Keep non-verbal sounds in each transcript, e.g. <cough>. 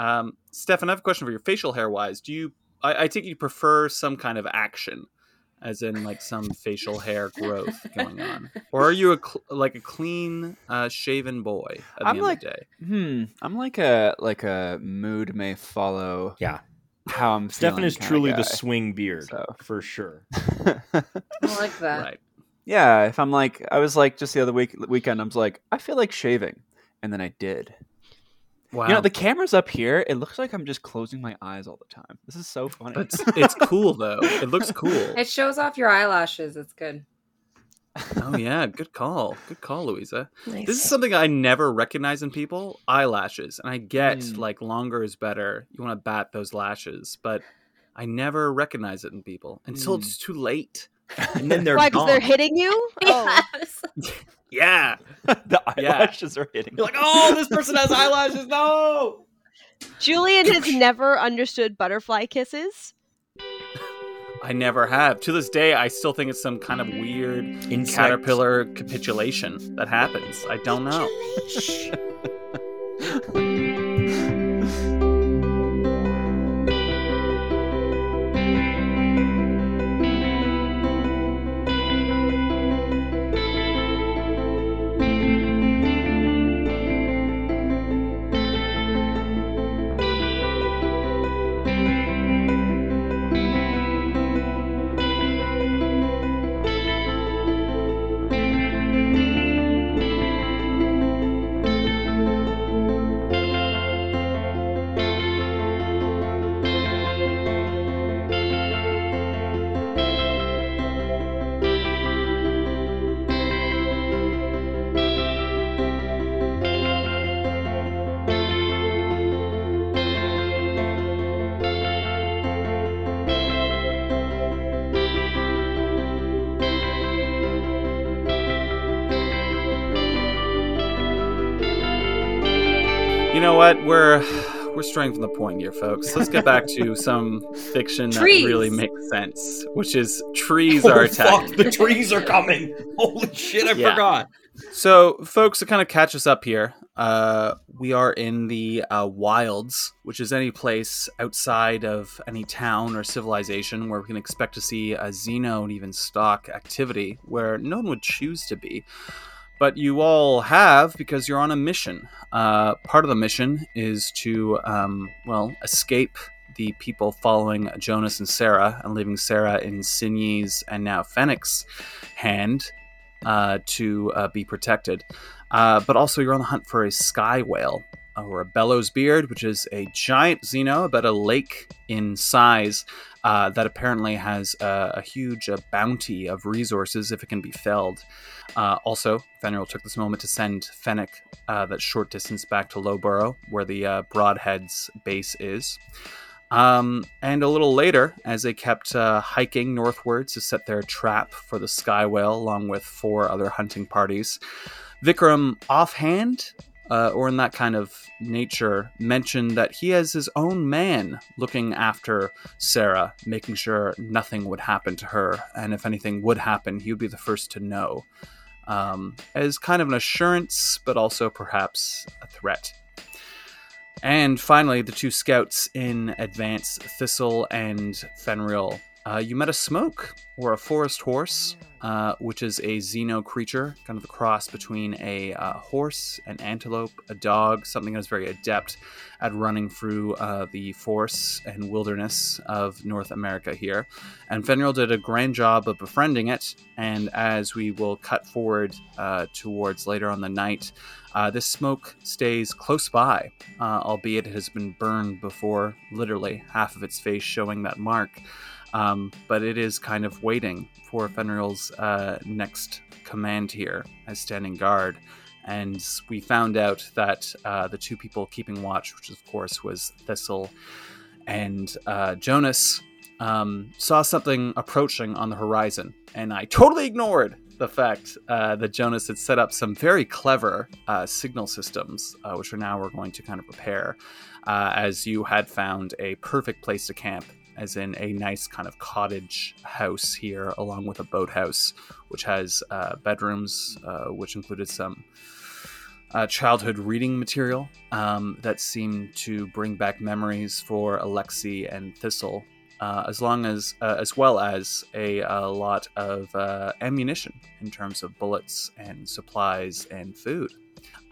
Um, Stefan, I have a question for you. Facial hair wise, do you? I, I think you prefer some kind of action, as in like some facial hair growth going on, or are you a cl- like a clean uh, shaven boy at the I'm end like- of the day? Hmm. I'm like a like a mood may follow Yeah. how I'm Stefan is truly the swing beard So. for sure. I like that. Right. yeah, if I'm like I was like just the other week weekend I was like I feel like shaving and then I did. Wow. You know, the camera's up here. It looks like I'm just closing my eyes all the time. This is so funny. But it's, <laughs> it's cool though. It looks <laughs> cool. It shows off your eyelashes. It's good. Oh yeah, good call. Good call, Louisa. Nice. This is something I never recognize in people: eyelashes. And I get Mm. like longer is better. You want to bat those lashes, but I never recognize it in people until Mm. it's too late. And then they're Why? Because they're hitting you? <laughs> Oh, Yeah. <laughs> the Yeah. eyelashes are hitting. You're like, oh, this person has eyelashes. No. <laughs> Julian has never understood butterfly kisses. I never have. To this day, I still think it's some kind of weird Insect. caterpillar capitulation that happens. I don't know. What? We're we're straying from the point here, folks. Let's get back to <laughs> some fiction that really makes sense, which is trees Oh, are fuck, the trees are coming. Holy shit, I Yeah. forgot. So, folks, to kind of catch us up here, uh, we are in the uh, wilds, which is any place outside of any town or civilization where we can expect to see a xeno and even stock activity where no one would choose to be. But you all have because you're on a mission. Uh, part of the mission is to, um, well, escape the people following Jonas and Sarah and leaving Sarah in Sinyi's and now Fennec's hand uh, to uh, be protected. Uh, but also, you're on the hunt for a sky whale or a bellows beard, which is a giant xeno about a lake in size uh, that apparently has uh, a huge uh, bounty of resources if it can be felled. Uh, also, Fenrir took this moment to send Fennec uh, that short distance back to Lowborough, where the uh, Broadheads base is. Um, and a little later, as they kept uh, hiking northwards to set their trap for the sky whale, along with four other hunting parties, Vikram offhand, uh, or in that kind of nature, mentioned that he has his own man looking after Sarah, making sure nothing would happen to her, and if anything would happen, he would be the first to know. Um, as kind of an assurance, but also perhaps a threat. And finally, the two scouts in advance, Thistle and Fenrir. Uh, you met a smoke, or a forest horse, uh, which is a xeno creature, kind of a cross between a uh, horse, an antelope, a dog, something that is very adept at running through uh, the forests and wilderness of North America here. And Fenrir did a grand job of befriending it, and as we will cut forward uh, towards later on the night, uh, this smoke stays close by, albeit it has been burned before, literally half of its face showing that mark. Um, but it is kind of waiting for Fenrir's uh, next command here as standing guard. And we found out that uh, the two people keeping watch, which of course was Thistle and uh, Jonas, um, saw something approaching on the horizon. And I totally ignored the fact uh, that Jonas had set up some very clever uh, signal systems, uh, which are now we're going to kind of repair, uh, as you had found a perfect place to camp, as in a nice kind of cottage house here, along with a boathouse, which has uh, bedrooms, uh, which included some uh, childhood reading material um, that seemed to bring back memories for Alexi and Thistle, uh, as long as uh, as well as a, a lot of uh, ammunition in terms of bullets and supplies and food.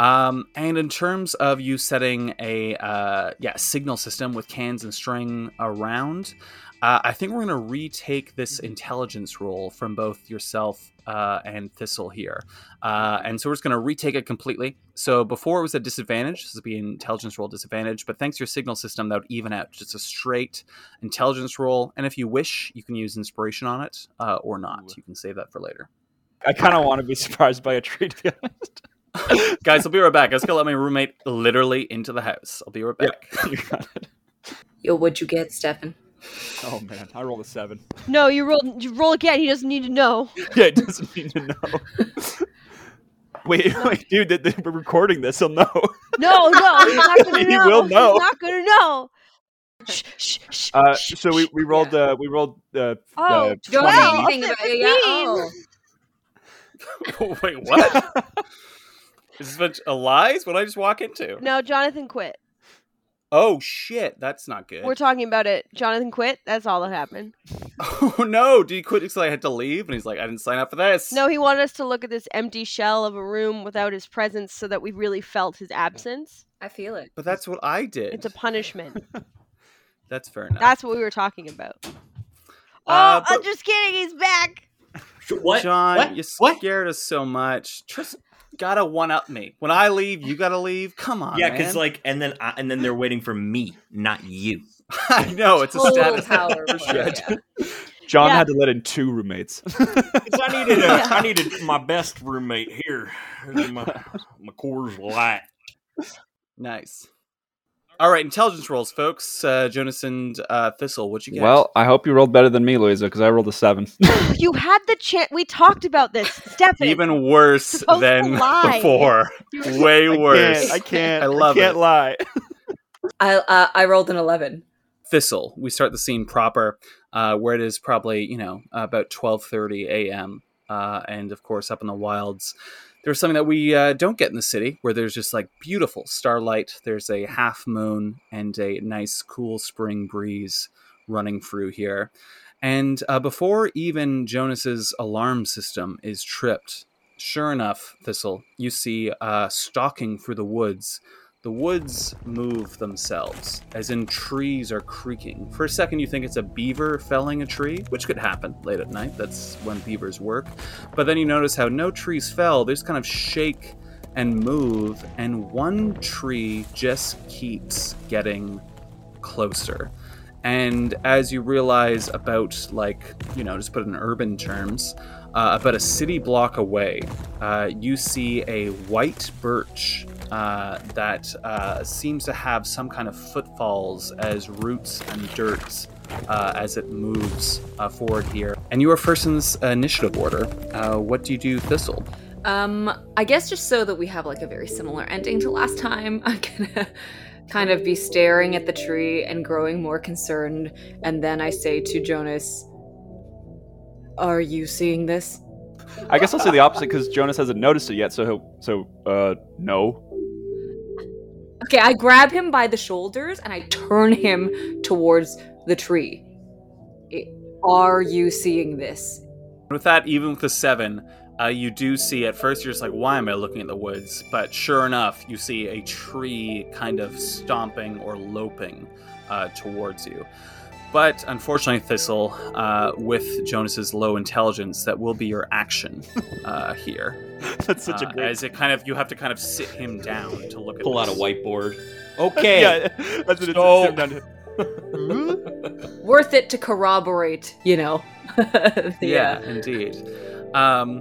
Um, and in terms of you setting a uh, yeah signal system with cans and string around, uh, I think we're going to retake this intelligence roll from both yourself uh, and Thistle here. Uh, and so we're just going to retake it completely. So before it was a disadvantage, this would be an intelligence roll disadvantage, but thanks to your signal system, that would even out. Just a straight intelligence roll. And if you wish, you can use inspiration on it uh, or not. You can save that for later. I kind of want to be surprised by a tree, to be honest. <laughs> Guys, I'll be right back. I was going to let my roommate literally into the house. I'll be right back. <laughs> You got it. Yo, what'd you get, Stefan? Oh man, I rolled a seven. No, you roll. You roll again. He doesn't need to know. <laughs> Yeah, it doesn't need to know. <laughs> wait, wait, dude, th- th- we're recording this. He'll know. <laughs> No, no, he's not gonna He know. will know. He's not gonna know. Shh, shh, shh, Uh, so we, we rolled uh, we rolled uh, Oh, uh, Don't 20. say anything I'll about say it. Yeah. Oh. Wait, what? Is this bunch of lies? What did I just walk into? No, Jonathan quit. Oh shit, that's not good. We're talking about it. Jonathan quit. That's all that happened. <laughs> oh no, did he quit because I had to leave? And he's like, I didn't sign up for this. No, he wanted us to look at this empty shell of a room without his presence, so that we really felt his absence. I feel it. but that's what I did. It's a punishment. <laughs> That's fair enough. That's what we were talking about. Oh, Uh, I'm just kidding. He's back. What? John, What? you What? scared us so much. Just gotta one up me. When I leave, you gotta leave. Come on, Yeah, because like, and then I, and then they're waiting for me, not you. <laughs> I know it's a Total status power. play, yeah. John Yeah. had to let in two roommates. <laughs> I needed, a, Yeah. I needed my best roommate here. My my Coors Light. Nice. All right, intelligence rolls, folks. Uh, Jonas and uh, Thistle, what you get? well, I hope you rolled better than me, Louisa, because I rolled a seven. <laughs> You had the chance. We talked about this, Stefan. even worse than before. You- <laughs> Way I worse. can't. I can't. I love can't it. lie. <laughs> I uh, I rolled an eleven. Thistle. We start the scene proper, uh, where it is probably you know about twelve thirty a.m. Uh, and of course up in the wilds. There's something that we uh, don't get in the city, where there's just like beautiful starlight. There's a half moon and a nice cool spring breeze running through here. And uh, before even Jonas's alarm system is tripped, sure enough, Thistle, you see uh, stalking through the woods the woods move themselves, as in trees are creaking. For a second, you think it's a beaver felling a tree, which could happen late at night. That's when beavers work. But then you notice how no trees fell, they just kind of shake and move, and one tree just keeps getting closer. And as you realize, about like, you know, just put it in urban terms, uh, about a city block away, uh, you see a white birch uh, that uh, seems to have some kind of footfalls as roots and dirt uh, as it moves uh, forward here. And you are first in this initiative order. What do you do, Thistle? Um, I guess just so that we have like a very similar ending to last time, <laughs> I'm gonna kind of be staring at the tree and growing more concerned, and then I say to Jonas, "Are you seeing this?" I guess I'll say the opposite because Jonas hasn't noticed it yet. So he'll. So uh, no. Okay, I grab him by the shoulders and I turn him towards the tree. I- Are you seeing this? With that, even with the seven, uh, you do see at first you're just like, why am I looking at the woods? But sure enough, you see a tree kind of stomping or loping uh, towards you. But unfortunately, Thistle, uh, with Jonas's low intelligence, that will be your action uh, here. <laughs> That's such Uh, a great. As it kind of, you have to kind of sit him down to look at. Pull out a whiteboard. <laughs> Okay. Yeah, that's what So- is. <laughs> Sit Worth it to corroborate, you know. the, yeah, uh, indeed. Um,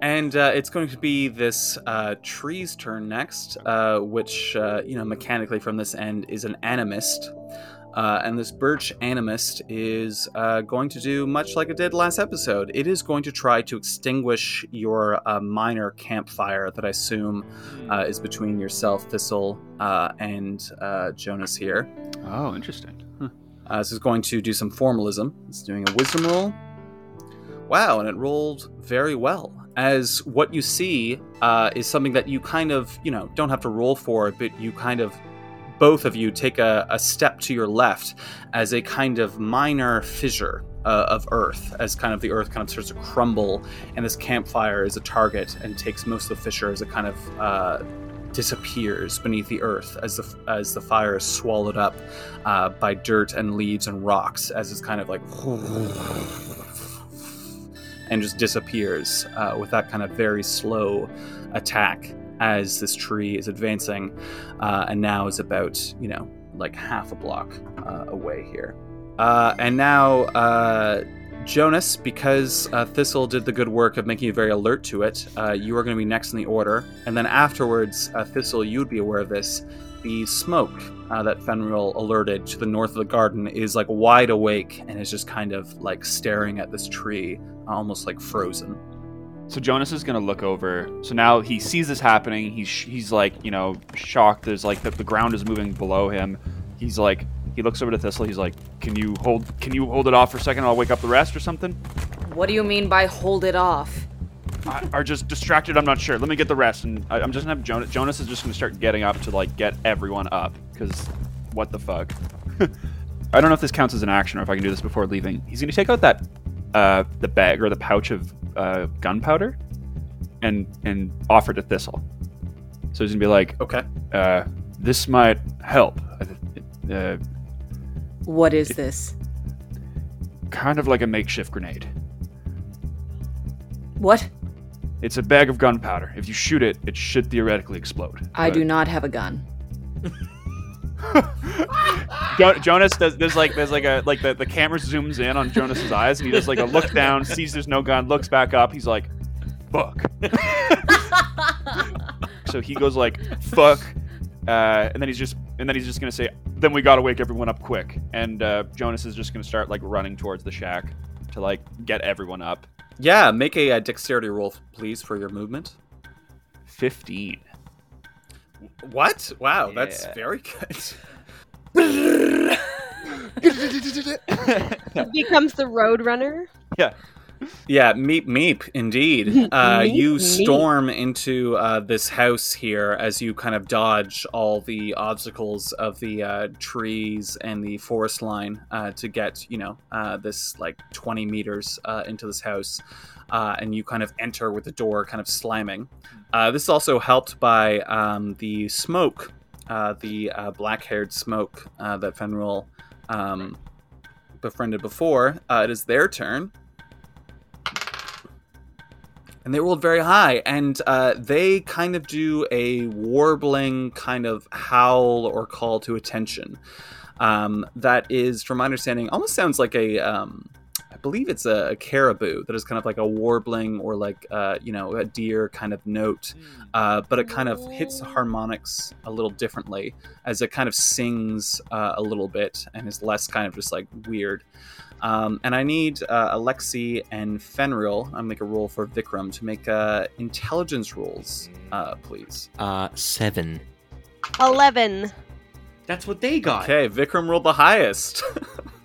and uh, it's going to be this uh, tree's turn next, uh, which uh, you know mechanically from this end is an animist. Uh, and this birch animist is uh, going to do much like it did last episode. It is going to try to extinguish your uh, minor campfire that I assume uh, is between yourself, Thistle, uh, and uh, Jonas here. Oh, interesting. Huh. Uh, this is going to do some formalism. It's doing a wisdom roll. Wow, and it rolled very well. as what you see uh, is something that you kind of, you know, don't have to roll for, but you kind of, both of you take a, a step to your left as a kind of minor fissure uh, of earth, as kind of the earth kind of starts to crumble, and this campfire is a target and takes most of the fissure as it kind of uh, disappears beneath the earth as the as the fire is swallowed up uh, by dirt and leaves and rocks as it's kind of like and just disappears uh, with that kind of very slow attack as this tree is advancing uh, and now is about you know like half a block uh, away here uh, and now uh, Jonas, because uh, Thistle did the good work of making you very alert to it, uh, you are going to be next in the order. And then afterwards, Thistle, you would be aware of this. The smoke that Fenrir alerted to the north of the garden is like wide awake and is just kind of like staring at this tree, almost like frozen. So Jonas is gonna look over. So now he sees this happening. He's he's like you know shocked. There's like the, the ground is moving below him. He's like he looks over to Thistle. He's like, "Can you hold? Can you hold it off for a second? I'll wake up the rest or something." What do you mean by hold it off? I, are just distracted. I'm not sure. Let me get the rest, and I, I'm just gonna have Jonas. Jonas is just gonna start getting up to like get everyone up because what the fuck. <laughs> I don't know if this counts as an action or if I can do this before leaving. He's gonna take out that uh, the bag or the pouch of uh, gunpowder and and offer it to Thistle. So he's gonna be like, Okay. uh, "This might help." Uh, What is this? kind of like a makeshift grenade. What? It's a bag of gunpowder. If you shoot it, it should theoretically explode. I But- do not have a gun. <laughs> <laughs> Jo- Jonas does. There's like there's like a like the, the camera zooms in on Jonas's eyes, and he does like a look down, <laughs> sees there's no gun, looks back up. He's like, "Fuck." <laughs> so he goes like, "Fuck," uh, and then he's just and then he's just gonna say, "Then we gotta wake everyone up quick." And uh, Jonas is just gonna start like running towards the shack to like get everyone up. Yeah, make a, uh dexterity roll, please, for your movement. Fifteen. What? Wow, that's very good. <laughs> <laughs> He becomes the road runner. Yeah. Yeah, meep meep, indeed. <laughs> Uh, Meep, you meep. storm into uh, this house here as you kind of dodge all the obstacles of the uh, trees and the forest line uh, to get, you know, uh, this like 20 meters uh, into this house. Uh, and you kind of enter with the door kind of slamming. Uh, this is also helped by um, the smoke, uh, the uh, black haired smoke uh, that Fenrir um, befriended before. Uh, it is their turn and they rolled very high. And uh, they kind of do a warbling kind of howl or call to attention um, that is from my understanding almost sounds like a um, i believe it's a, a caribou that is kind of like a warbling or like uh, you know a deer kind of note uh, but it kind of hits the harmonics a little differently as it kind of sings uh, a little bit and is less kind of just like weird um, and I need uh, Alexi and Fenrir. I'll make a roll for Vikram to make uh, intelligence rolls, uh, please. Uh, seven. Eleven. That's what they got. Okay, Vikram rolled the highest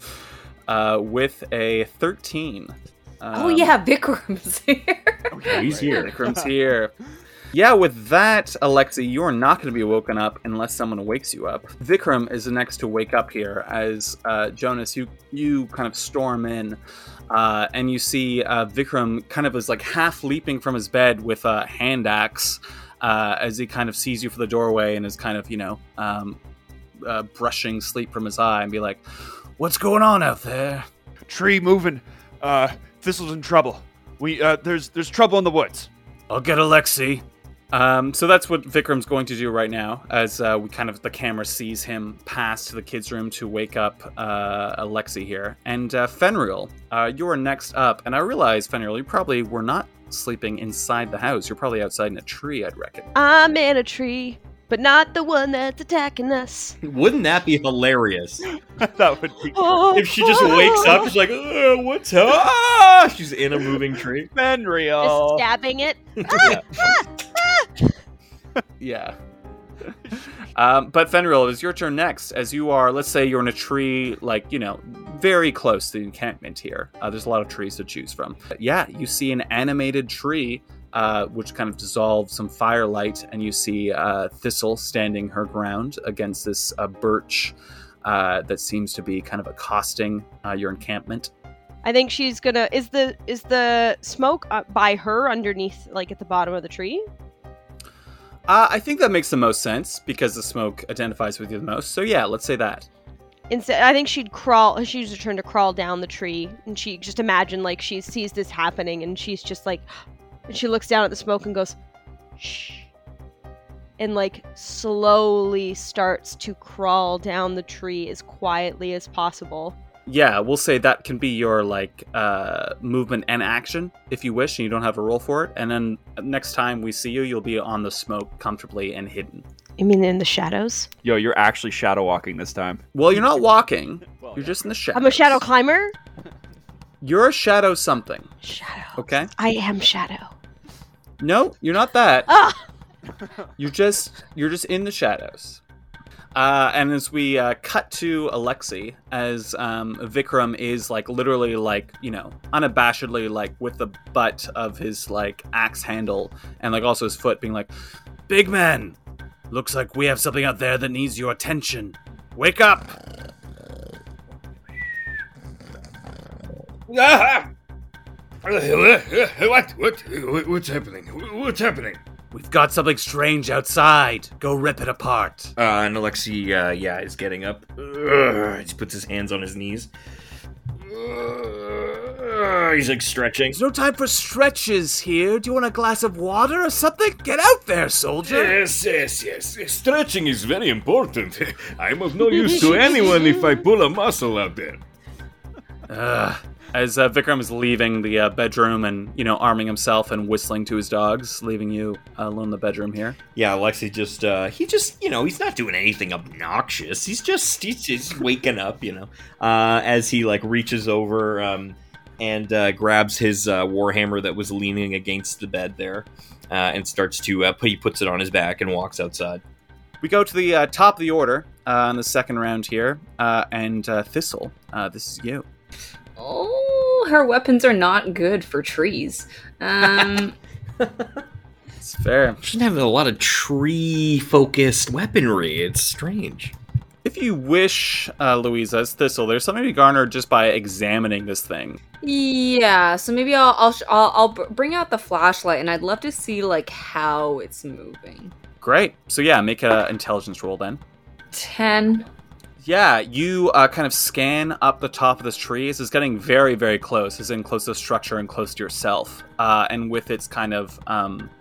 <laughs> uh, with a 13. oh Um, yeah, Vikram's <laughs> here. Okay, he's here. Vikram's here. <laughs> Yeah, with that, Alexi, you are not going to be woken up unless someone wakes you up. Vikram is the next to wake up here as uh, Jonas, you you kind of storm in, uh, and you see uh, Vikram kind of is like half leaping from his bed with a hand axe uh, as he kind of sees you for the doorway and is kind of you know um, uh, brushing sleep from his eye and be like, "What's going on out there?" Tree moving. Uh, Thistle's in trouble. We uh, there's there's trouble in the woods. I'll get Alexi. Um, so that's what Vikram's going to do right now, as uh, we kind of the camera sees him pass to the kids' room to wake up uh, Alexi here. And uh, Fenrir, uh, you are next up. And I realize, Fenrir, you probably were not sleeping inside the house. You're probably outside in a tree, I'd reckon. I'm in a tree, but not the one that's attacking us. <laughs> Wouldn't that be hilarious? <laughs> <laughs> that would be If she just wakes up, she's like, uh, "What's up?" Ah! She's in a moving tree. Just Fenrir. stabbing it. Yeah. um, but Fenrir, it is your turn next. As you are, let's say you're in a tree, like, you know, very close to the encampment here. Uh, there's a lot of trees to choose from. But yeah, you see an animated tree uh, which kind of dissolves some firelight, and you see uh, Thistle standing her ground against this uh, birch uh, that seems to be kind of accosting uh, your encampment. I think she's gonna. Is the is the smoke by her underneath, like at the bottom of the tree? Uh, I think that makes the most sense because the smoke identifies with you the most. So yeah, let's say that. Instead, I think she'd crawl. She's just trying to crawl down the tree, and she just imagine like she sees this happening, and she's just like, and she looks down at the smoke and goes, "Shh," and like slowly starts to crawl down the tree as quietly as possible. Yeah, we'll say that can be your like uh, movement and action if you wish, and you don't have a roll for it. And then next time we see you, you'll be on the smoke comfortably and hidden. You mean in the shadows? Yo, you're actually shadow walking this time. Well, you're not <laughs> walking; you're just in the shadows. I'm a shadow climber. You're a shadow something. Shadow. Okay. I am shadow. No, you're not that. Ah! You're just you're just in the shadows. Uh, and as we uh, cut to Alexi, as um, Vikram is like literally like you know unabashedly like with the butt of his like axe handle and like also his foot being like, "Big man, looks like we have something out there that needs your attention. Wake up!" Ah! <laughs> What? What? What's happening? What's happening? We've got something strange outside. Go rip it apart. Uh, and Alexi, uh, yeah, is getting up. Ugh, he puts his hands on his knees. Ugh, he's like stretching. There's no time for stretches here. Do you want a glass of water or something? Get out there, soldier. Yes, yes, yes. Stretching is very important. <laughs> I'm of no use to anyone if I pull a muscle out there. Ugh. As uh, Vikram is leaving the uh, bedroom and, you know, arming himself and whistling to his dogs, leaving you alone in the bedroom here. Yeah, Alexi just, uh, he just, you know, he's not doing anything obnoxious. He's just, he's just waking up, you know, uh, as he, like, reaches over, um, and, uh, grabs his, uh, warhammer that was leaning against the bed there, uh, and starts to, uh, put, he puts it on his back and walks outside. We go to the uh, top of the order uh, in the second round here, uh, and uh, Thistle, uh, this is you. Oh, her weapons are not good for trees. Um, <laughs> It's fair. Doesn't have a lot of tree-focused weaponry. It's strange. If you wish, uh, Louisa, as Thistle, there's something to garner just by examining this thing. yeah, so maybe I'll I'll, sh- I'll I'll bring out the flashlight, and I'd love to see like how it's moving. Great. So yeah, make an intelligence roll then. Ten. Yeah, you uh, kind of scan up the top of this tree. This is getting very, very close. It's in close to structure and close to yourself. Uh, and with its kind of um,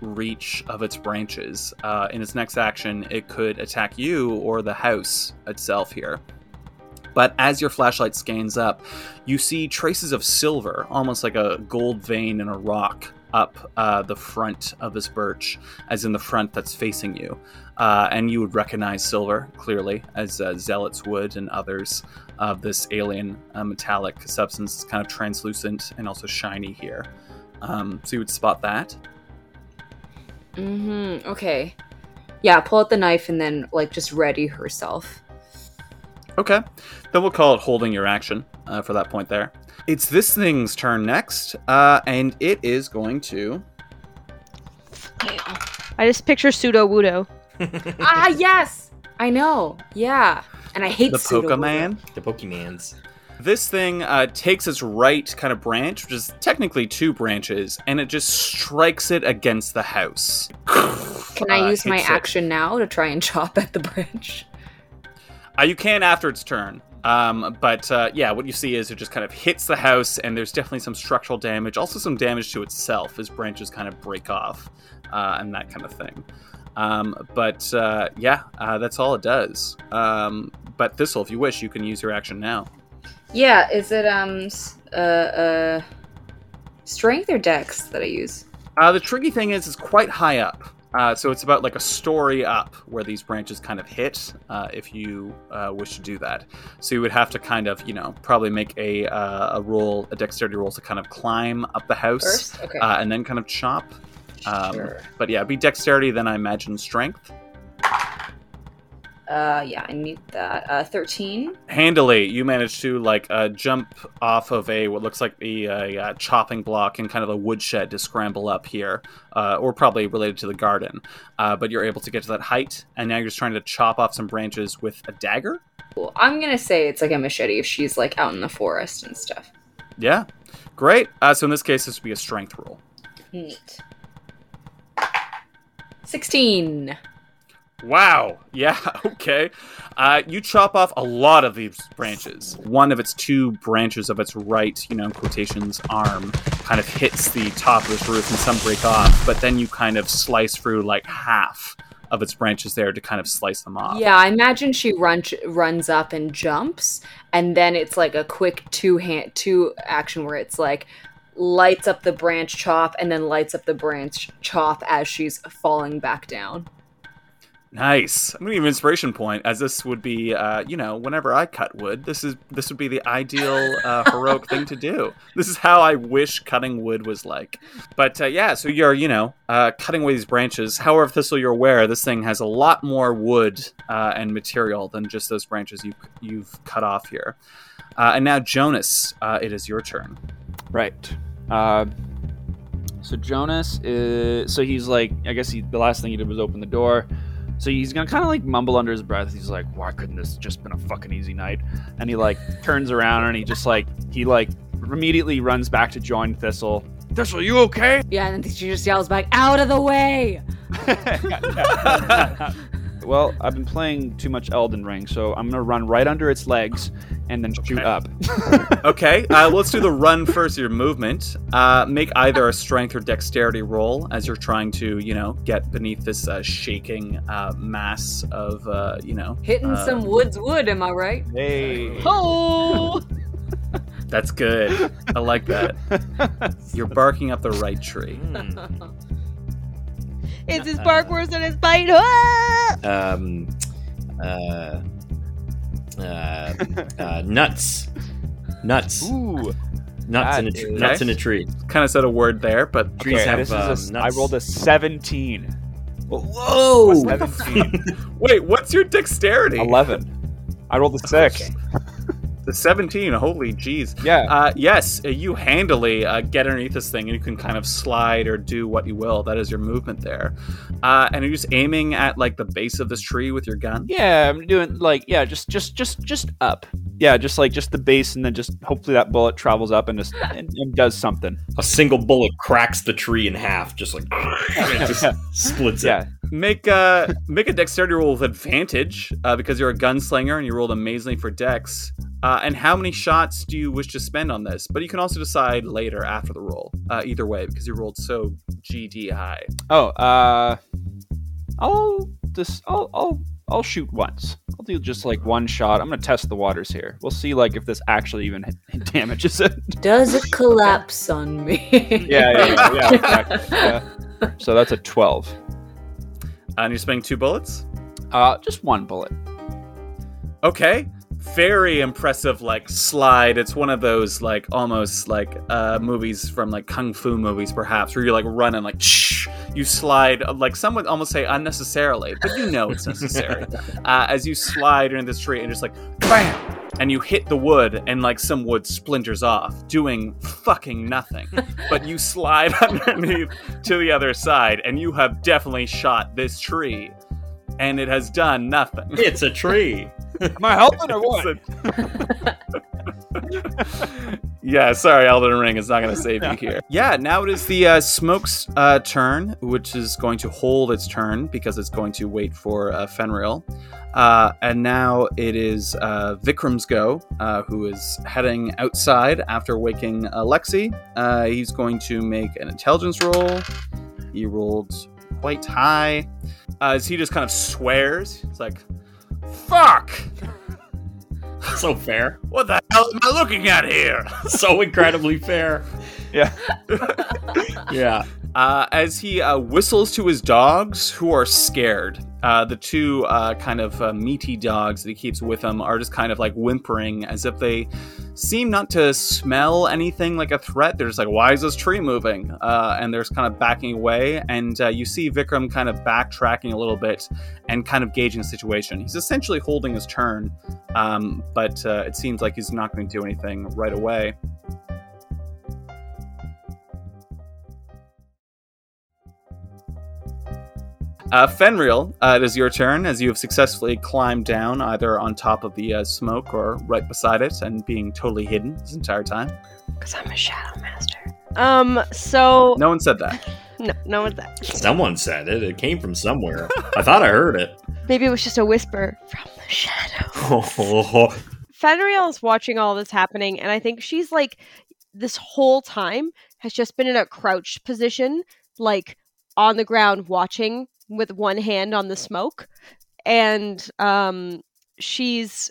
reach of its branches, uh, in its next action, it could attack you or the house itself here. But as your flashlight scans up, you see traces of silver, almost like a gold vein in a rock, up uh, the front of this birch, as in the front that's facing you. Uh, and you would recognize silver clearly, as uh, zealots would, and others of this alien uh, metallic substance, It's kind of translucent and also shiny here. Um, so you would spot that. Mm-hmm. Okay. Yeah, pull out the knife and then like just ready herself. Okay, then we'll call it holding your action uh, for that point there. It's this thing's turn next, uh, and it is going to. I just picture Sudowoodo. <laughs> ah, yes. I know. Yeah. And I hate the Pokemon. The Pokemans. This thing uh, takes its right kind of branch, which is technically two branches, and it just strikes it against the house. Can I Uh, use my hits it. action now to try and <laughs> chop at the branch? Uh, you can after its turn. Um, but uh, yeah, what you see is it just kind of hits the house, and there's definitely some structural damage, also some damage to itself as branches kind of break off uh, and that kind of thing. Um, but uh, yeah, uh, that's all it does. Um, but Thistle, if you wish, you can use your action now. Yeah, is it um uh uh strength or dex that I use? Uh, the tricky thing is, it's quite high up. Uh, so it's about like a story up where these branches kind of hit uh, if you uh, wish to do that. So you would have to kind of, you know, probably make a, uh, a roll, a dexterity roll to kind of climb up the house? Okay. uh, and then kind of chop. Um, Sure. But yeah, it'd be dexterity, then I imagine strength. Uh, yeah, I need that. Uh, 13. handily you manage to like uh, jump off of a what looks like the uh, chopping block and kind of a woodshed to scramble up here uh, or probably related to the garden uh, but you're able to get to that height and now you're just trying to chop off some branches with a dagger Cool. I'm gonna say it's like a machete if she's like out in the forest and stuff. yeah great uh, so in this case this would be a strength roll Neat. 16. Wow. Yeah. <laughs> Okay. Uh, you chop off a lot of these branches. One of its two branches of its right, you know, quotations, arm kind of hits the top of this roof and some break off, but then you kind of slice through like half of its branches there to kind of slice them off. Yeah, I imagine she run, runs up and jumps, and then it's like a quick two hand two action where it's like lights up the branch chop and then lights up the branch chop as she's falling back down. Nice. I'm gonna give you an inspiration point, as this would be, uh, you know, whenever I cut wood, this is this would be the ideal uh, <laughs> heroic thing to do. This is how I wish cutting wood was like. But uh, yeah, so you're, you know, uh, cutting away these branches. However, Thistle, you're aware this thing has a lot more wood uh, and material than just those branches you you've cut off here. Uh, and now, Jonas, uh, it is your turn. Right. Uh, so Jonas is. So he's like, I guess he, the last thing he did was open the door. So he's gonna kind of like mumble under his breath. He's like, "Why couldn't this just been a fucking easy night?" And he like turns around and he just like he like immediately runs back to join Thistle. Thistle, you okay? Yeah, and then she just yells back, "Out of the way!" <laughs> <laughs> well, I've been playing too much Elden Ring, so I'm gonna run right under its legs and then shoot Okay. up. <laughs> Okay, uh, let's do the run first. Your movement. Uh, make either a strength or dexterity roll as you're trying to, you know, get beneath this uh, shaking uh, mass of, uh, you know, Hitting Uh, some woods wood, am I right? hey. Oh! That's good. I like that. <laughs> You're barking up the right tree. <laughs> Hmm. Is his bark worse than his bite? Ah! Um, uh, uh, uh, <laughs> nuts, nuts, Ooh. nuts in a that tr- is- nuts in a tree. Kind of said a word there, but Trees Okay, have this um, is a, I nuts. rolled a 17. Whoa! 17. <laughs> wait, what's your dexterity? 11. I rolled a 6. The 17. Holy jeez. Yeah. Uh, yes, uh, you handily uh, get underneath this thing, and you can kind of slide or do what you will. That is your movement there. Uh, and are you just aiming at like the base of this tree with your gun? Yeah, I'm doing like yeah, just just just just up. Yeah, just like just the base, and then just hopefully that bullet travels up and just and, and does something. A single bullet cracks the tree in half, just like <laughs> just splits it. Yeah, Make uh make a dexterity roll with advantage uh, because you're a gunslinger and you rolled amazingly for dex. Uh, and how many shots do you wish to spend on this? But you can also decide later after the roll. Uh, either way, because you rolled so GD high. Oh, uh, I'll just I'll I'll I'll shoot once. I'll do just like one shot. I'm gonna test the waters here. We'll see like if this actually even hit- <laughs> damages it. Does it collapse on me? Yeah, yeah, yeah, <laughs> exactly, yeah. So that's a 12. And you're spending two bullets. Uh, just one bullet. Okay. Very impressive, like slide. It's one of those like almost like uh movies from like kung fu movies, perhaps, where you're like running like shh, you slide uh, like some would almost say unnecessarily, but you know it's necessary. <laughs> uh, as you slide into this tree and just like bam, and you hit the wood and like some wood splinters off, doing fucking nothing. <laughs> but you slide <laughs> underneath to the other side, and you have definitely shot this tree, and it has done nothing. It's a tree. Am I helping or what? yeah, sorry, Elden Ring is not going to save you here. Yeah, now it is the uh, Smoke's uh, turn, which is going to hold its turn because it's going to wait for uh, Fenrir. Uh, and now it is uh, Vikram's go, uh, who is heading outside after waking uh, Lexi. Uh, he's going to make an intelligence roll. He rolled quite high. Uh, as he just kind of swears, it's like, "Fuck! <laughs> So fair. What the hell am I looking at here?" <laughs> So incredibly fair. Yeah. <laughs> Yeah. uh, as he uh, whistles to his dogs, who are scared. Uh, the two uh, kind of uh, meaty dogs that he keeps with him are just kind of like whimpering as if they seem not to smell anything like a threat. They're just like, why is this tree moving? Uh, and they're kind of backing away. And uh, you see Vikram kind of backtracking a little bit and kind of gauging the situation. He's essentially holding his turn, um, but uh, it seems like he's not going to do anything right away. Uh, Fenrir, uh, it is your turn as you have successfully climbed down either on top of the uh, smoke or right beside it and being totally hidden this entire time. Because I'm a shadow master. Um, so No one said that. <laughs> no, no said that. Someone said it. It came from somewhere. I thought I heard it. <laughs> Maybe it was just a whisper from the shadow. <laughs> Oh, Fenriel is watching all this happening, and I think she's like, this whole time has just been in a crouched position, like on the ground watching with one hand on the smoke. And um, she's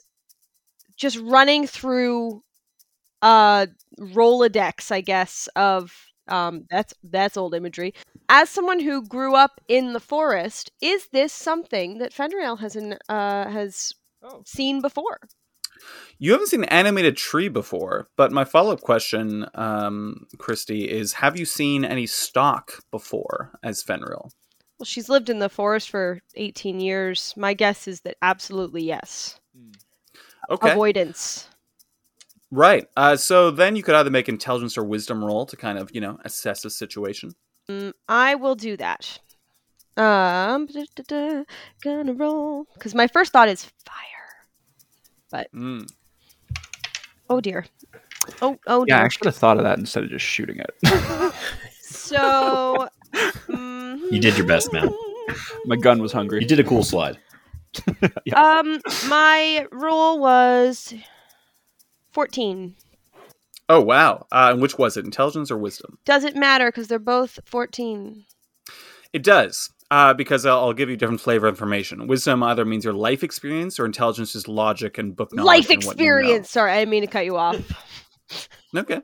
just running through uh Rolodex, I guess, of um that's that's old imagery. As someone who grew up in the forest, is this something that Fenriel has in, uh has seen before? You haven't seen an animated tree before, but my follow up question, um, Kristi, is have you seen any stock before as Fenrir? Well, she's lived in the forest for 18 years. My guess is that absolutely yes. Okay. Avoidance. Right. Uh, so then you could either make intelligence or wisdom roll to kind of, you know, assess the situation. Mm, I will do that. Um, da-da-da, gonna roll because my first thought is fire. But. Mm. Oh dear. Oh oh Yeah, dear. I should have thought of that instead of just shooting it. <laughs> So mm, <laughs> You did your best, man. <laughs> My gun was hungry. you did a cool slide. <laughs> Um, my roll was fourteen. Oh, wow. Uh, and which was it, intelligence or wisdom? Does it matter because they're both fourteen. It does, uh, because I'll, I'll give you different flavor information. Wisdom either means your life experience or intelligence is logic and book knowledge. Life and what you know. experience. Sorry, I didn't mean to cut you off. <laughs> Okay.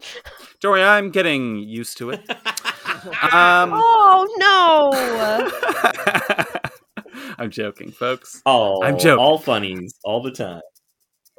Don't worry, I'm getting used to it. Um, oh no! <laughs> I'm joking, folks. Oh, I'm joking. all funnies all the time.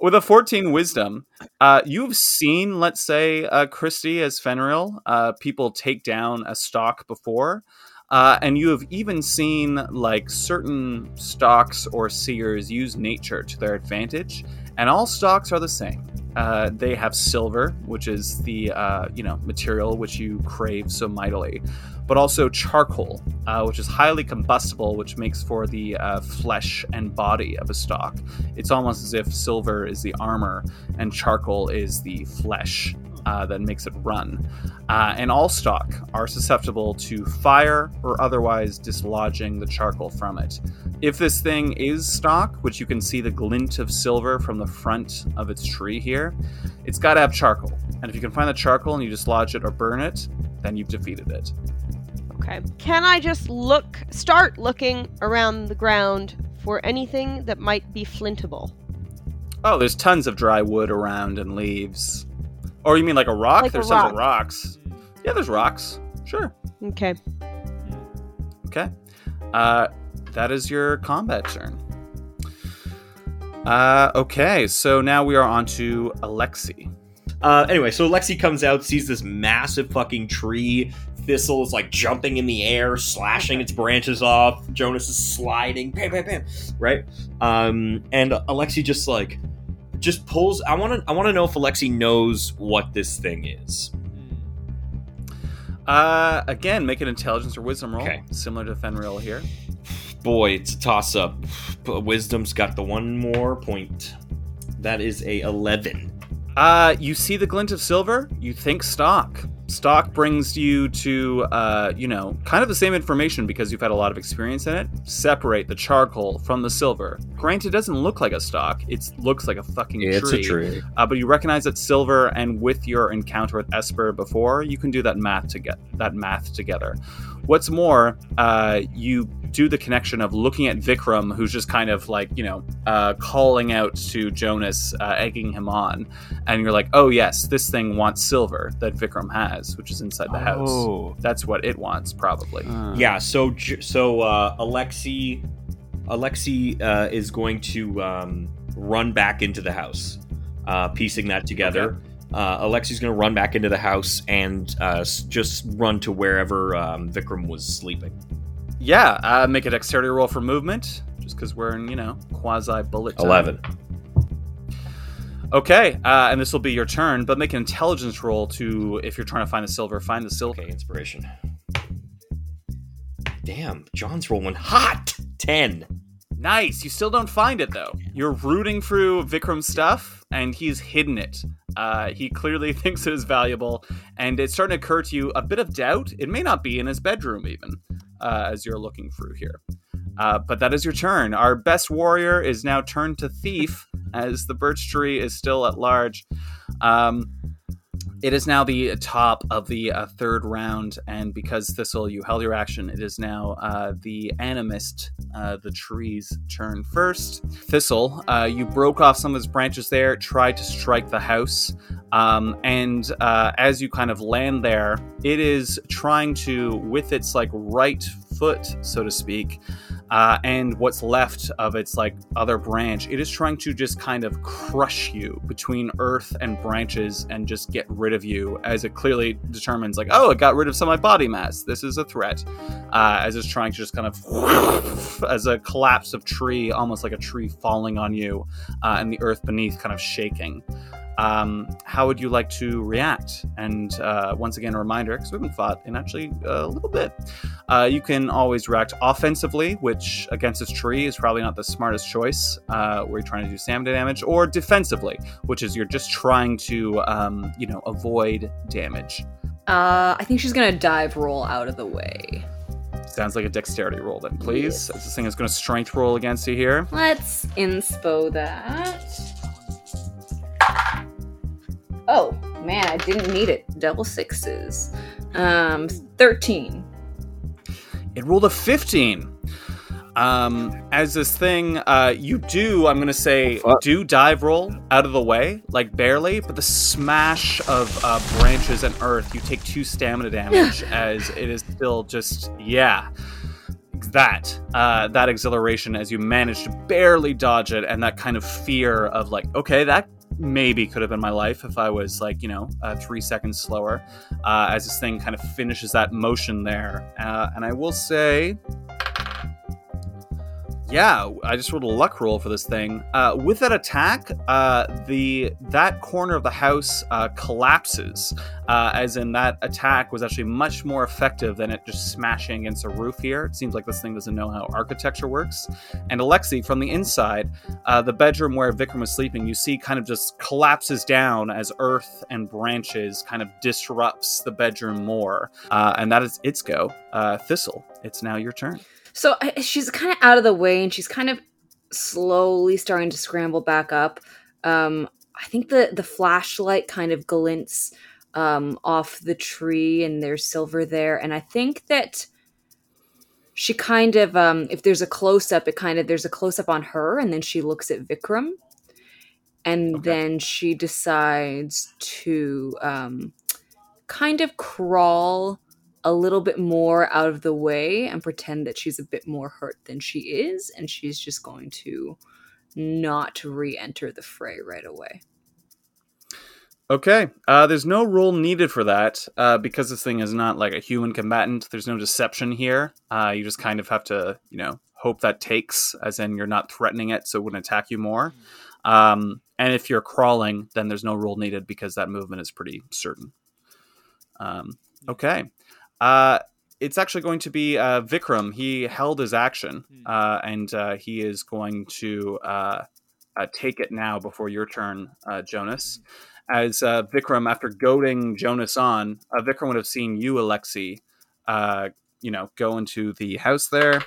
With a 14 wisdom, uh, you've seen, let's say, uh, Kristi as Fenrir, uh, people take down a stock before. Uh, and you have even seen like certain stocks or seers use nature to their advantage, and all stocks are the same. Uh, they have silver, which is the uh, you know material which you crave so mightily, but also charcoal, uh, which is highly combustible, which makes for the uh, flesh and body of a stock. It's almost as if silver is the armor and charcoal is the flesh uh, that makes it run. Uh, and all stock are susceptible to fire or otherwise dislodging the charcoal from it. If this thing is stock, which you can see the glint of silver from the front of its tree here, it's got to have charcoal. And if you can find the charcoal and you dislodge it or burn it, then you've defeated it. Okay. Can I just look, start looking around the ground for anything that might be flintable? Oh, there's tons of dry wood around and leaves. Or you mean like a rock? Like a there's tons of rock. rocks. Yeah, there's rocks. Sure. Okay. Okay. Uh, that is your combat turn. Uh, okay, so now we are on to Alexi. Uh, anyway, so Alexi comes out, sees this massive fucking tree. Thistle is like jumping in the air, slashing its branches off. Jonas is sliding, bam, bam, bam, right? Um, and Alexi just like just pulls. I want to. I want to know if Alexi knows what this thing is. Uh, again, make an intelligence or wisdom roll, Okay. similar to Fenrir here. Boy, it's a toss up. But Wisdom's got the one more point. That is a eleven. Uh, you see the glint of silver. You think stock. Stock brings you to, uh, you know, kind of the same information because you've had a lot of experience in it. Separate the charcoal from the silver. Granted, it doesn't look like a stock. It looks like a fucking tree. It's a tree. Uh, but you recognize it's silver, and with your encounter with Esper before, you can do that math to get that math together. What's more, uh, you do the connection of looking at Vikram, who's just kind of like you know uh, calling out to Jonas, uh, egging him on, and you're like, oh yes, this thing wants silver that Vikram has, which is inside the house. Oh. That's what it wants, probably. Uh, Yeah. So so uh, Alexi Alexi uh, is going to um, run back into the house, uh, piecing that together. Uh, Alexi's going to run back into the house and uh, s- just run to wherever um, Vikram was sleeping. Yeah, uh, make a dexterity roll for movement, just because we're in, you know, quasi bullet time. Eleven. Okay, uh, and this will be your turn, but make an intelligence roll to, if you're trying to find the silver, find the silver. Okay, inspiration. Damn, John's rolling hot. Ten. Nice. You still don't find it though. You're rooting through Vikram's stuff, and he's hidden it. Uh, he clearly <laughs> thinks it is valuable, and it's starting to occur to you a bit of doubt. It may not be in his bedroom even, uh, as you're looking through here. Uh, but that is your turn. Our best warrior is now turned to thief, as the birch tree is still at large. Um, it is now the top of the uh, third round, and because Thistle, you held your action, it is now uh, the animist, uh, the tree's turn first. Thistle, uh, you broke off some of its branches there, tried to strike the house, um, and uh, as you kind of land there, it is trying to, with its like right foot, so to speak, uh, and what's left of its like other branch, it is trying to just kind of crush you between earth and branches and just get rid of you, as it clearly determines like, oh, it got rid of some of my body mass. This is a threat. Uh, as it's trying to just kind of as a collapse of tree, almost like a tree falling on you, uh, and the earth beneath kind of shaking. Um, how would you like to react? And uh, once again, a reminder because we haven't fought in actually a little bit. Uh, you can always react offensively, which against this tree is probably not the smartest choice, uh, where you're trying to do stamina damage, or defensively, which is you're just trying to, um, you know, avoid damage. Uh, I think she's gonna dive roll out of the way. Sounds like a dexterity roll, then, please. As this thing is going to strength roll against you here. Let's inspo that. Man, I didn't need it. Double sixes. Um, thirteen. It rolled a 15. Um, as this thing, uh, you do, I'm gonna say, Fuck. do dive roll out of the way, like barely, but the smash of uh, branches and earth, you take two stamina damage <laughs> as it is still just, yeah. That, uh, that exhilaration as you manage to barely dodge it, and that kind of fear of like, okay, that maybe could have been my life if I was like, you know, uh, three seconds slower, uh, as this thing kind of finishes that motion there. Uh, and I will say, yeah, I just rolled a luck roll for this thing. Uh, with that attack, uh, the that corner of the house uh, collapses, uh, as in that attack was actually much more effective than it just smashing against a roof here. It seems like this thing doesn't know how architecture works. And Alexi, from the inside, uh, the bedroom where Vikram was sleeping, you see kind of just collapses down as earth and branches kind of disrupts the bedroom more. Uh, and that is its go. Thistle, it's now your turn. So she's kind of out of the way, and she's kind of slowly starting to scramble back up. Um, I think the the flashlight kind of glints um, off the tree, and there's silver there. And I think that she kind of, um, if there's a close up, it kind of there's a close up on her, and then she looks at Vikram, and Okay. then she decides to um, kind of crawl a little bit more out of the way and pretend that she's a bit more hurt than she is, and she's just going to not re-enter the fray right away. Okay. Uh, there's no rule needed for that uh, because this thing is not like a human combatant. There's no deception here. Uh, you just kind of have to, you know, hope that takes, as in you're not threatening it, so it wouldn't attack you more. Um, and if you're crawling, then there's no rule needed because that movement is pretty certain. Um, okay. Uh, it's actually going to be uh, Vikram. He held his action, uh, and uh, he is going to uh, uh, take it now before your turn, uh, Jonas as uh, Vikram, after goading Jonas on, uh, Vikram would have seen you, Alexi, uh, you know, go into the house there.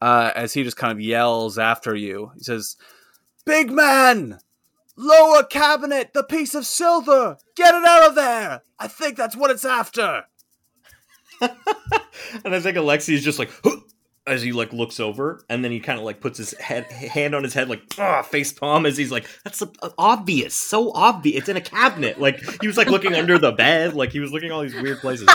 Uh, as he just kind of yells after you, he says, "Big man, lower cabinet, the piece of silver, get it out of there! I think that's what it's after." <laughs> and I think Alexi is just like as he like looks over, and then he kind of like puts his head hand on his head, like ah, face palm, as he's like, "That's a, obvious, so obvious. It's in a cabinet." Like he was like looking under the bed, like he was looking all these weird places,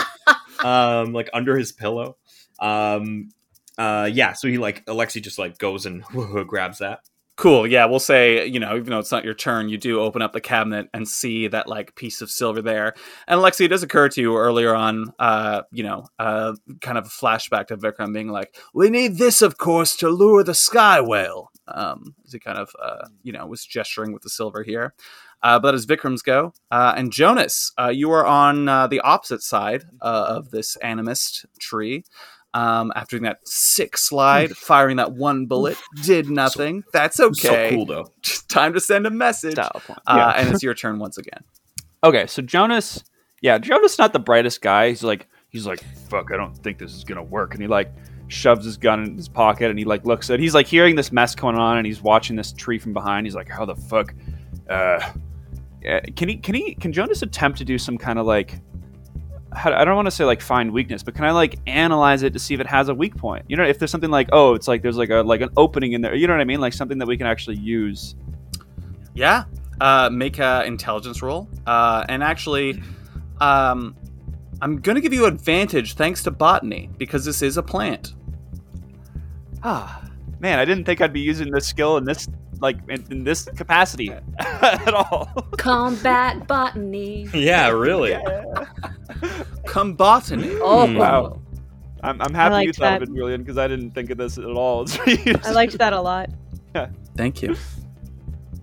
um, like under his pillow. Um, uh, yeah. So he like Alexi just like goes and <laughs> grabs that. Cool. Yeah, we'll say, you know, even though it's not your turn, you do open up the cabinet and see that like piece of silver there. And Alexi, it does occur to you earlier on, uh, you know, uh, kind of a flashback to Vikram being like, "We need this, of course, to lure the sky whale." Um, as he kind of, uh, you know, was gesturing with the silver here. Uh, but as Vikram's go, uh, and Jonas, uh, you are on uh, the opposite side uh, of this animist tree. Um, after doing that sick slide, firing that one bullet did nothing. That's okay. So cool though. <laughs> Just time to send a message. Uh, Yeah. and it's <laughs> your turn once again. Okay, so Jonas, yeah, Jonas not the brightest guy. He's like, he's like, fuck, I don't think this is gonna work, and he like shoves his gun in his pocket, and he like looks at, he's like hearing this mess going on, and he's watching this tree from behind. He's like, how the fuck, uh, can he, can he, can Jonas attempt to do some kind of like, I don't want to say like find weakness, but can I like analyze it to see if it has a weak point? You know, if there's something like, oh, it's like there's like a like an opening in there. You know what I mean? Like something that we can actually use. Yeah. Uh, make a intelligence roll. Uh, and actually, um, I'm gonna give you advantage thanks to botany because this is a plant. Ah, man, I didn't think I'd be using this skill in this like in, in this capacity <laughs> at all. Combat botany. Yeah, really. <laughs> Come botany. Oh, Hmm. Wow. I'm, I'm happy you liked thought of it, Julian, because I didn't think of this at all. <laughs> I liked that a lot. Yeah. Thank you.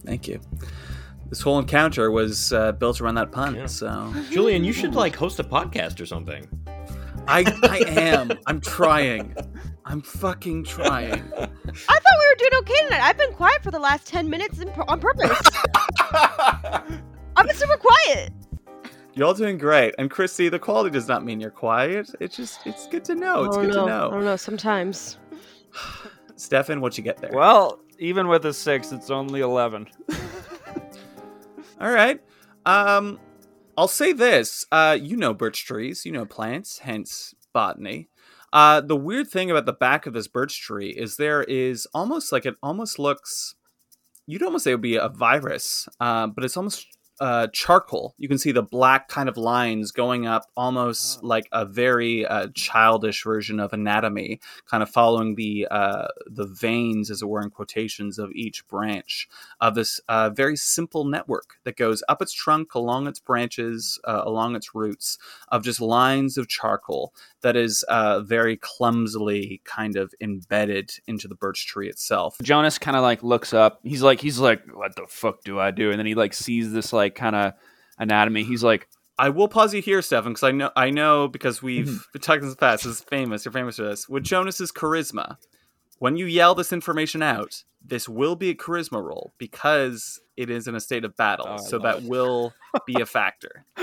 Thank you. This whole encounter was uh, built around that pun. Yeah. So Julian, you should like host a podcast or something. I, I am. I'm trying. I'm fucking trying. <laughs> I thought we were doing okay tonight. I've been quiet for the last 10 minutes in, on purpose. <laughs> I've been super quiet. Y'all doing great. And Kristi, the quality does not mean you're quiet. It's just it's good to know. It's good don't to know. I don't know. Sometimes. <sighs> Stefan, what you get there? well, even with a six, it's only eleven. <laughs> All right. Um, I'll say this. Uh, you know birch trees, you know plants, hence botany. Uh, the weird thing about the back of this birch tree is there is almost like it almost looks. You'd almost say it would be a virus, uh, but it's almost uh, charcoal. You can see the black kind of lines going up, almost like a very uh, childish version of anatomy, kind of following the uh, the veins, as it were, in quotations of each branch of this uh, very simple network that goes up its trunk, along its branches, uh, along its roots, of just lines of charcoal that is uh, very clumsily kind of embedded into the birch tree itself. Jonas kind of like looks up. He's like, he's like, what the fuck do I do? And then he like sees this like kind of anatomy. He's like, I will pause you here, Stefan, because I know I know because we've been talking this past. This is famous. You're famous for this. With Jonas's charisma, when you yell this information out, this will be a charisma roll because it is in a state of battle. Oh, so that it. will be a <laughs> factor. <laughs>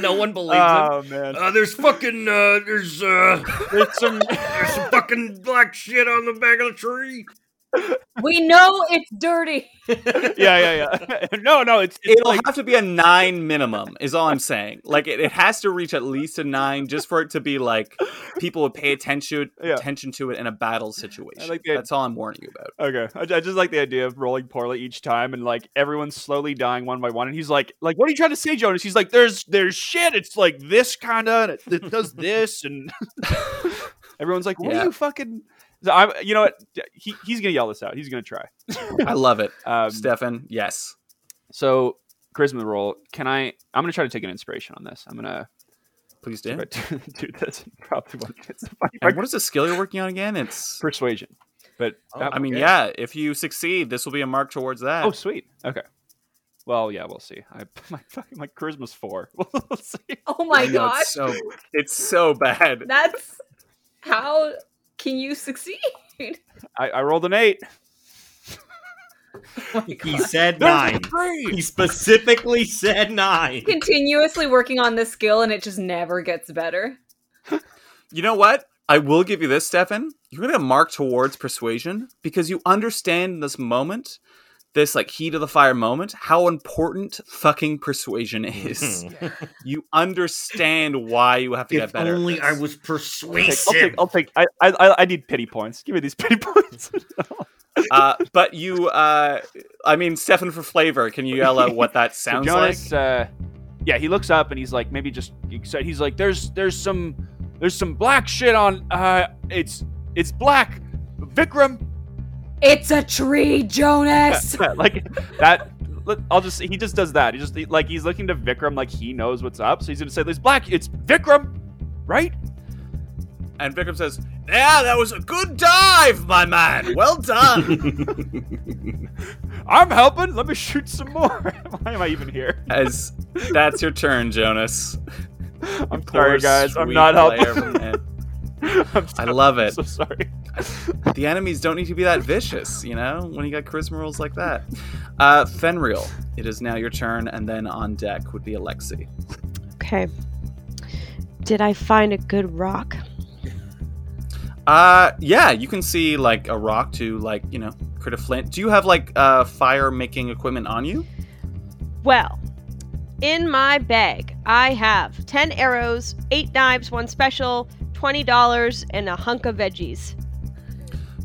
no one believes him. oh man, Uh, there's fucking uh, there's uh, <laughs> there's some. there's some fucking black shit on the back of the tree. We know it's dirty. <laughs> yeah, yeah, yeah. <laughs> no, no, it's, it's It'll like have to be a nine minimum, is all I'm saying. Like it, it has to reach at least a nine just for it to be like people would pay attention Yeah. attention to it in a battle situation. like That's all I'm warning you about. Okay, I, I just like the idea of rolling poorly each time, and like everyone's slowly dying one by one. And he's like, "Like, what are you trying to say, Jonas?" He's like, "There's, there's shit. It's like this kind of, it, it does this, and <laughs> everyone's like, "What Yeah. are you fucking?" So I'm, you know what? He, he's gonna yell this out. He's gonna try. I love it. Um, Stefan, yes. so charisma roll. Can I? I'm gonna try to take an inspiration on this. I'm gonna Please see do. <laughs> do this. <laughs> Probably won't get funny. And what is the skill you're working on again? It's Persuasion, but Oh, I mean, Okay. yeah, if you succeed, this will be a mark towards that. Oh, sweet. Okay. Well, yeah, we'll see. I <laughs> my fucking my charisma's four. we'll see. Oh my I know, gosh. It's so it's so bad. That's how can you succeed? I, I rolled an eight. <laughs> Oh He said nine. He specifically said nine. Continuously working on this skill and it just never gets better. You know what? I will give you this, Stefan. You're gonna mark towards persuasion because you understand in this moment, this like heat of the fire moment, how important fucking persuasion <laughs> is. you understand why you have to get better. only I was I'll take. persuasive. I'll take. I'll take I, I. I need pity points. Give me these pity <laughs> points. <laughs> uh, but you, uh, I mean, Stefan, for flavor, can you yell out what that So sounds like? Uh, yeah, he looks up and he's like, maybe just excited. He's like, there's, there's some, there's some black shit on. Uh, it's it's black. Vikram, It's a tree, Jonas. <laughs> like that. let- I'll just. He just does that. He just like he's looking to Vikram like he knows what's up. So he's gonna say, "There's black. It's Vikram, right?" And Vikram says, "Yeah, that was a good dive, my man. Well done." <laughs> <laughs> I'm helping. Let me shoot some more. Why am I even here? As that's your turn, Jonas. I'm sorry, guys. I'm not helping. I love it. I'm so sorry. The enemies don't need to be that vicious, you know, when you got charisma rules like that. Uh, Fenrir, it is now your turn, and then on deck would be Alexi. Okay. Did I find a good rock? Uh, yeah, you can see like a rock to like you know crit a flint. Do you have like uh fire making equipment on you? Well, in my bag, I have 10 arrows, 8 knives, 1 special, $20, and a hunk of veggies.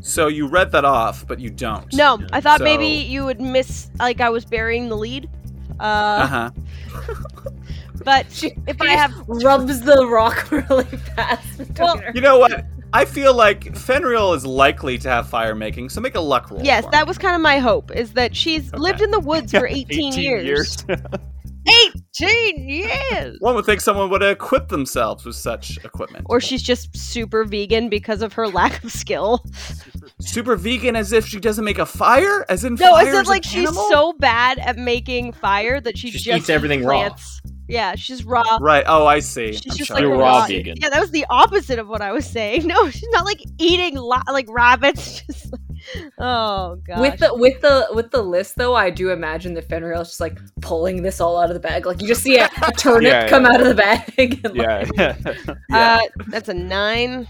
So you read that off, but you don't. No, I thought So- maybe you would miss, like I was burying the lead. Uh Uh, huh. <laughs> but She- if he I have. <laughs> rubs the rock <laughs> really fast. between Well, her- You know what? I feel like Fenrir is likely to have fire making, so make a luck roll. Yes, for that me. was kind of my hope, is that she's Okay. lived in the woods for 18, years. 18 years! One would think someone would equip themselves with such equipment. Or she's just super vegan because of her lack of skill. super vegan, as if she doesn't make a fire, as in No, fire is it is like a she's cannibal? so bad at making fire that she Just just, eats everything raw. Yeah, she's raw. Right. Oh, I see. She's I'm just sorry. like You're raw raw vegan. Yeah, that was the opposite of what I was saying. <laughs> No, she's not like eating lo- like rabbits. <laughs> Just like, oh god. with the with the with the list though, I do imagine that Fenrir is just like pulling this all out of the bag. Like you just see a, a <laughs> turnip Yeah, come yeah. out of the bag. and, like, yeah, <laughs> yeah. uh, that's a nine.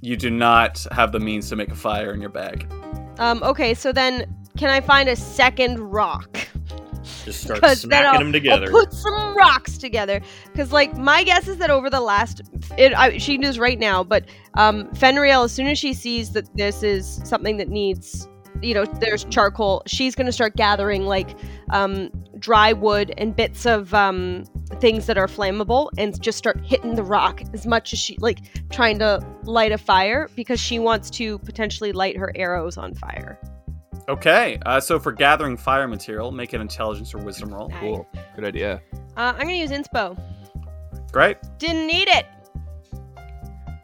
You do not have the means to make a fire in your bag. Um, okay, so then can I find a second rock? Just start smacking them together. I'll put some rocks together. Because, like, my guess is that over the last. It, I, she knows right now, but um, Fenriel, as soon as she sees that this is something that needs. You know, there's charcoal. She's going to start gathering, like, um, dry wood and bits of um, things that are flammable and just start hitting the rock as much as she, like, trying to light a fire because she wants to potentially light her arrows on fire. Okay. Uh, so for gathering fire material, make an intelligence or wisdom roll. Cool. Good idea. Uh, I'm going to use inspo. Great. Didn't need it.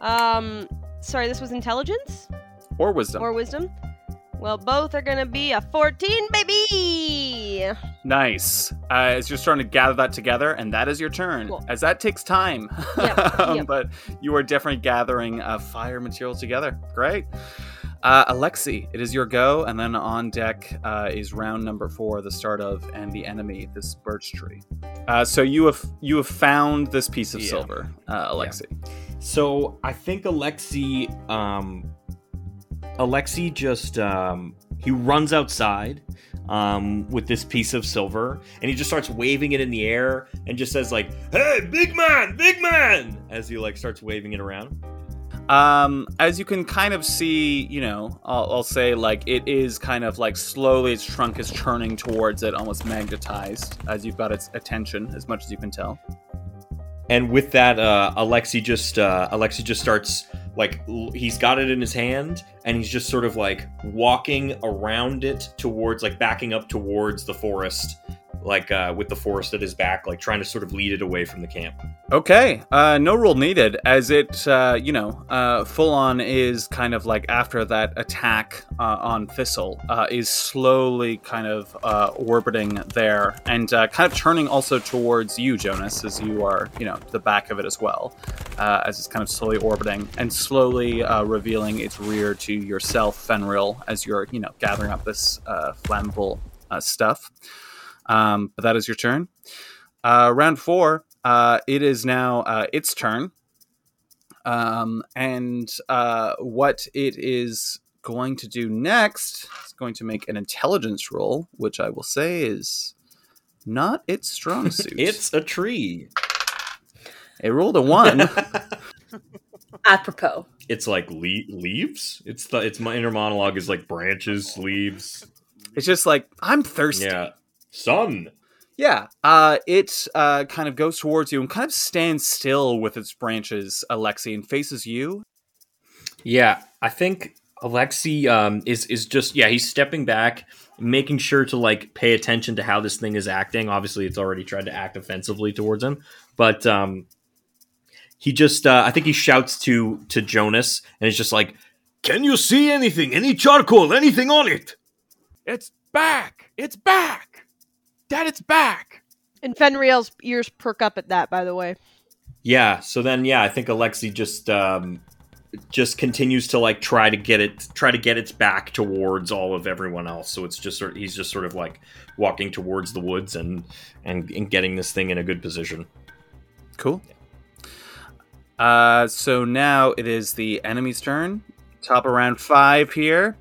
Um, sorry, this was intelligence Or wisdom. or wisdom. Well, both are gonna be a 14, baby. Nice. Uh, as you're starting to gather that together, and that is your turn. Cool. As that takes time. Yep, <laughs> Um, yep. But you are definitely gathering uh, fire material together. Great. Uh, Alexi, it is your go, and then on deck uh, is round number four, the start of, and the enemy, this birch tree. Uh, so you have you have found this piece of Yeah. silver, uh, Alexi. So I think Alexi, um, Alexi just um, he runs outside um, with this piece of silver, and he just starts waving it in the air, and just says like, "Hey, big man, big man!" as he like starts waving it around. Um, as you can kind of see, you know, I'll, I'll say like it is kind of like slowly its trunk is churning towards it, almost magnetized, as you've got its attention, as much as you can tell. And with that, uh, Alexi just uh, Alexi just starts like he's got it in his hand, and he's just sort of like walking around it towards like backing up towards the forest, like uh, with the forest at his back, like trying to sort of lead it away from the camp. Okay, uh, no rule needed, as it, uh, you know, uh, full on is kind of like after that attack uh, on Thistle, uh, is slowly kind of uh, orbiting there and uh, kind of turning also towards you, Jonas, as you are, you know, the back of it as well, uh, as it's kind of slowly orbiting and slowly uh, revealing its rear to yourself, Fenril, as you're, you know, gathering up this uh, flammable uh, stuff. Um, but that is your turn. Uh, round four, uh, it is now uh, its turn. Um, and uh, what it is going to do next is going to make an intelligence roll, which I will say is not its strong <laughs> suit. It's a tree. it rolled a one. <laughs> Apropos. it's like le- leaves. It's the it's my inner monologue is like branches, leaves. it's just like I'm thirsty. Yeah, sun. Yeah, uh, it uh, kind of goes towards you and kind of stands still with its branches, Alexi, and faces you. Yeah, I think Alexi um, is is just yeah he's stepping back, making sure to like pay attention to how this thing is acting. Obviously, it's already tried to act offensively towards him, but um, he just uh, I think he shouts to to Jonas and it's just like, Can you see anything? Any charcoal? Anything on it? It's back! It's back! Dad, it's back! And Fenriel's ears perk up at that, by the way. yeah. So then yeah, I think Alexi just um, just continues to like try to get it try to get its back towards all of everyone else. So it's just sort of, he's just sort of like walking towards the woods and and and getting this thing in a good position. Cool. Uh, so now it is the enemy's turn. Top around five here.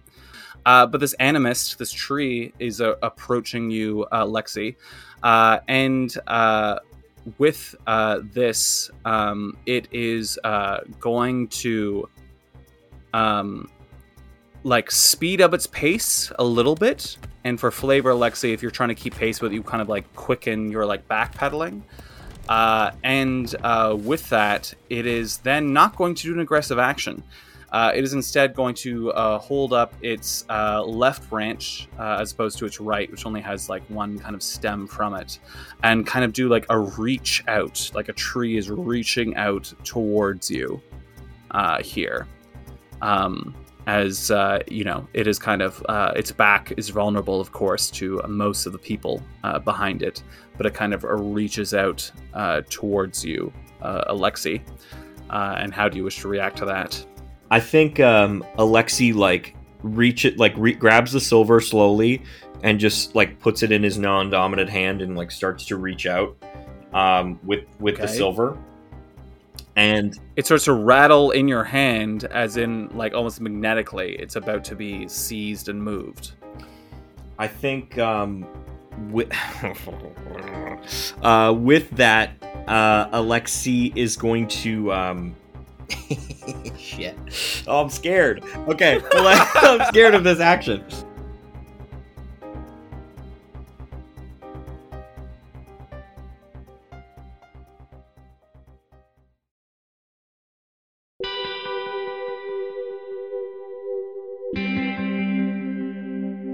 Uh, but this animist, this tree, is uh, approaching you, uh, Lexi. Uh, and uh, with uh, this, um, it is going to um, like speed up its pace a little bit. And for flavor, Lexi, if you're trying to keep pace with it, you kind of like quicken your like backpedaling. Uh, and with that, it is then not going to do an aggressive action. Uh, it is instead going to uh, hold up its uh, left branch uh, as opposed to its right, which only has like one kind of stem from it, and kind of do like a reach out, like a tree is reaching out towards you uh, here. Um, as uh, you know, it is kind of its back is vulnerable, of course, to most of the people behind it, but it kind of reaches out towards you, Alexi. And how do you wish to react to that? I think um, Alexi like reach it like re- grabs the silver slowly and just like puts it in his non-dominant hand and like starts to reach out um, with with the silver. And It starts to rattle in your hand, as in like almost magnetically. It's about to be seized and moved. I think um, with <laughs> uh, with that, uh, Alexi is going to. Um, <laughs> shit! Oh, I'm scared. Okay, <laughs> well, <laughs> I'm scared of this action.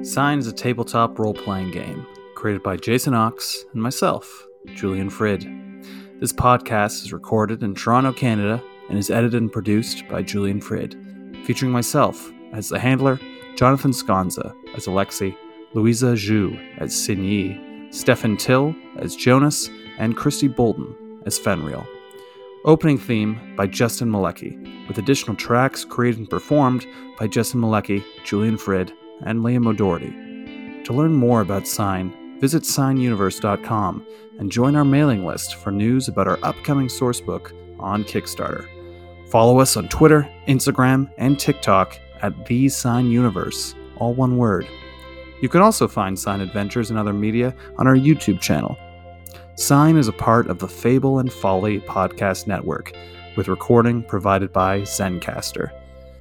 Sign is a tabletop role playing game created by Jason Ox and myself, Julian Frid. This podcast is recorded in Toronto, Canada, and is edited and produced by Julian Frid, featuring myself as the handler, Jonathan Sconza as Alexi, Louisa Zhu as Sinyi, Stefan Till as Jonas, and Kristi Boulton as Fenriel. Opening theme by Justin Malecki, with additional tracks created and performed by Justin Malecki, Julian Frid, and Liam O'Doherty. To learn more about Sign, visit signuniverse.com and join our mailing list for news about our upcoming sourcebook on Kickstarter. Follow us on Twitter, Instagram, and TikTok at The Sign Universe, all one word. You can also find Sign Adventures and other media on our YouTube channel. Sign is a part of the Fable and Folly podcast network, with recording provided by Zencastr.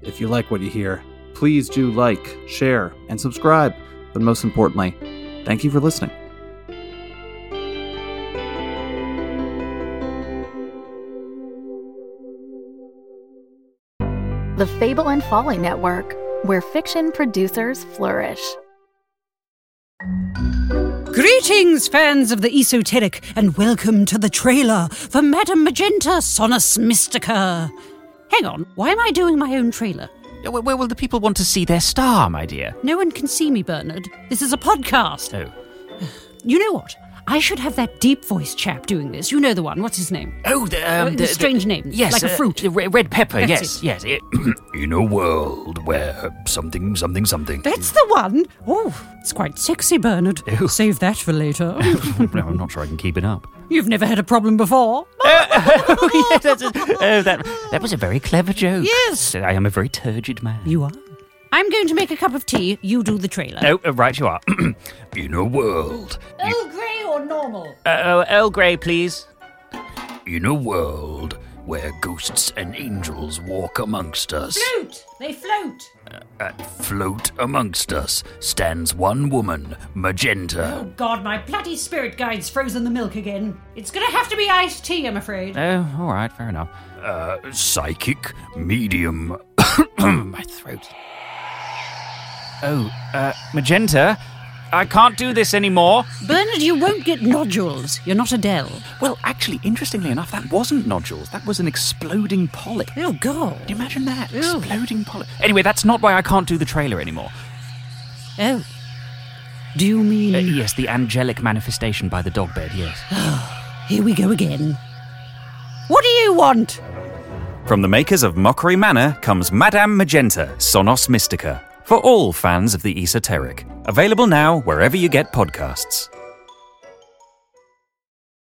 If you like what you hear, please do like, share, and subscribe. But most importantly, thank you for listening. The Fable and Folly Network, where fiction producers flourish. Greetings, fans of the esoteric, and welcome to the trailer for Madame Magenta Sonus Mystica. Hang on, why am I doing my own trailer? Uh, where, where will the people want to see their star, my dear? No one can see me, Bernard. This is a podcast. Oh. <sighs> You know what? I should have that deep voice chap doing this. You know the one. What's his name? Oh, the, um, Uh, the, strange the- name, Yes, like a uh, fruit. the red pepper. That's yes, it. yes. <clears throat> In a world where something, something, something. That's the one. Oh, it's quite sexy, Bernard. Ew. Save that for later. <laughs> no, I'm not sure I can keep it up. You've never had a problem before. <laughs> oh, yes, that's a- oh, that that was a very clever joke. Yes. I am a very turgid man. You are. I'm going to make a cup of tea. You do the trailer. Oh, uh, right, you are. <clears throat> in a world. Earl Grey or normal? Uh, oh, Earl Grey, please. In a world where ghosts and angels walk amongst us. Float! They float! At float amongst us stands one woman, Magenta. Oh god, my bloody spirit guide's frozen the milk again. It's gonna have to be iced tea, I'm afraid. Oh, all right, fair enough. Uh, psychic, medium. <coughs> My throat. Oh, uh, Magenta, I can't do this anymore. Bernard, you won't get nodules. You're not Adele. Well, actually, interestingly enough, that wasn't nodules. That was an exploding polyp. Oh god. Can you imagine that? Ew. Exploding polyp. Anyway, that's not why I can't do the trailer anymore. Oh. Do you mean. Uh, yes, the angelic manifestation by the dog bed, yes. <sighs> Here we go again. What do you want? From the makers of Mockery Manor comes Madame Magenta, Sonus Mystica, for all fans of the esoteric. Available now wherever you get podcasts.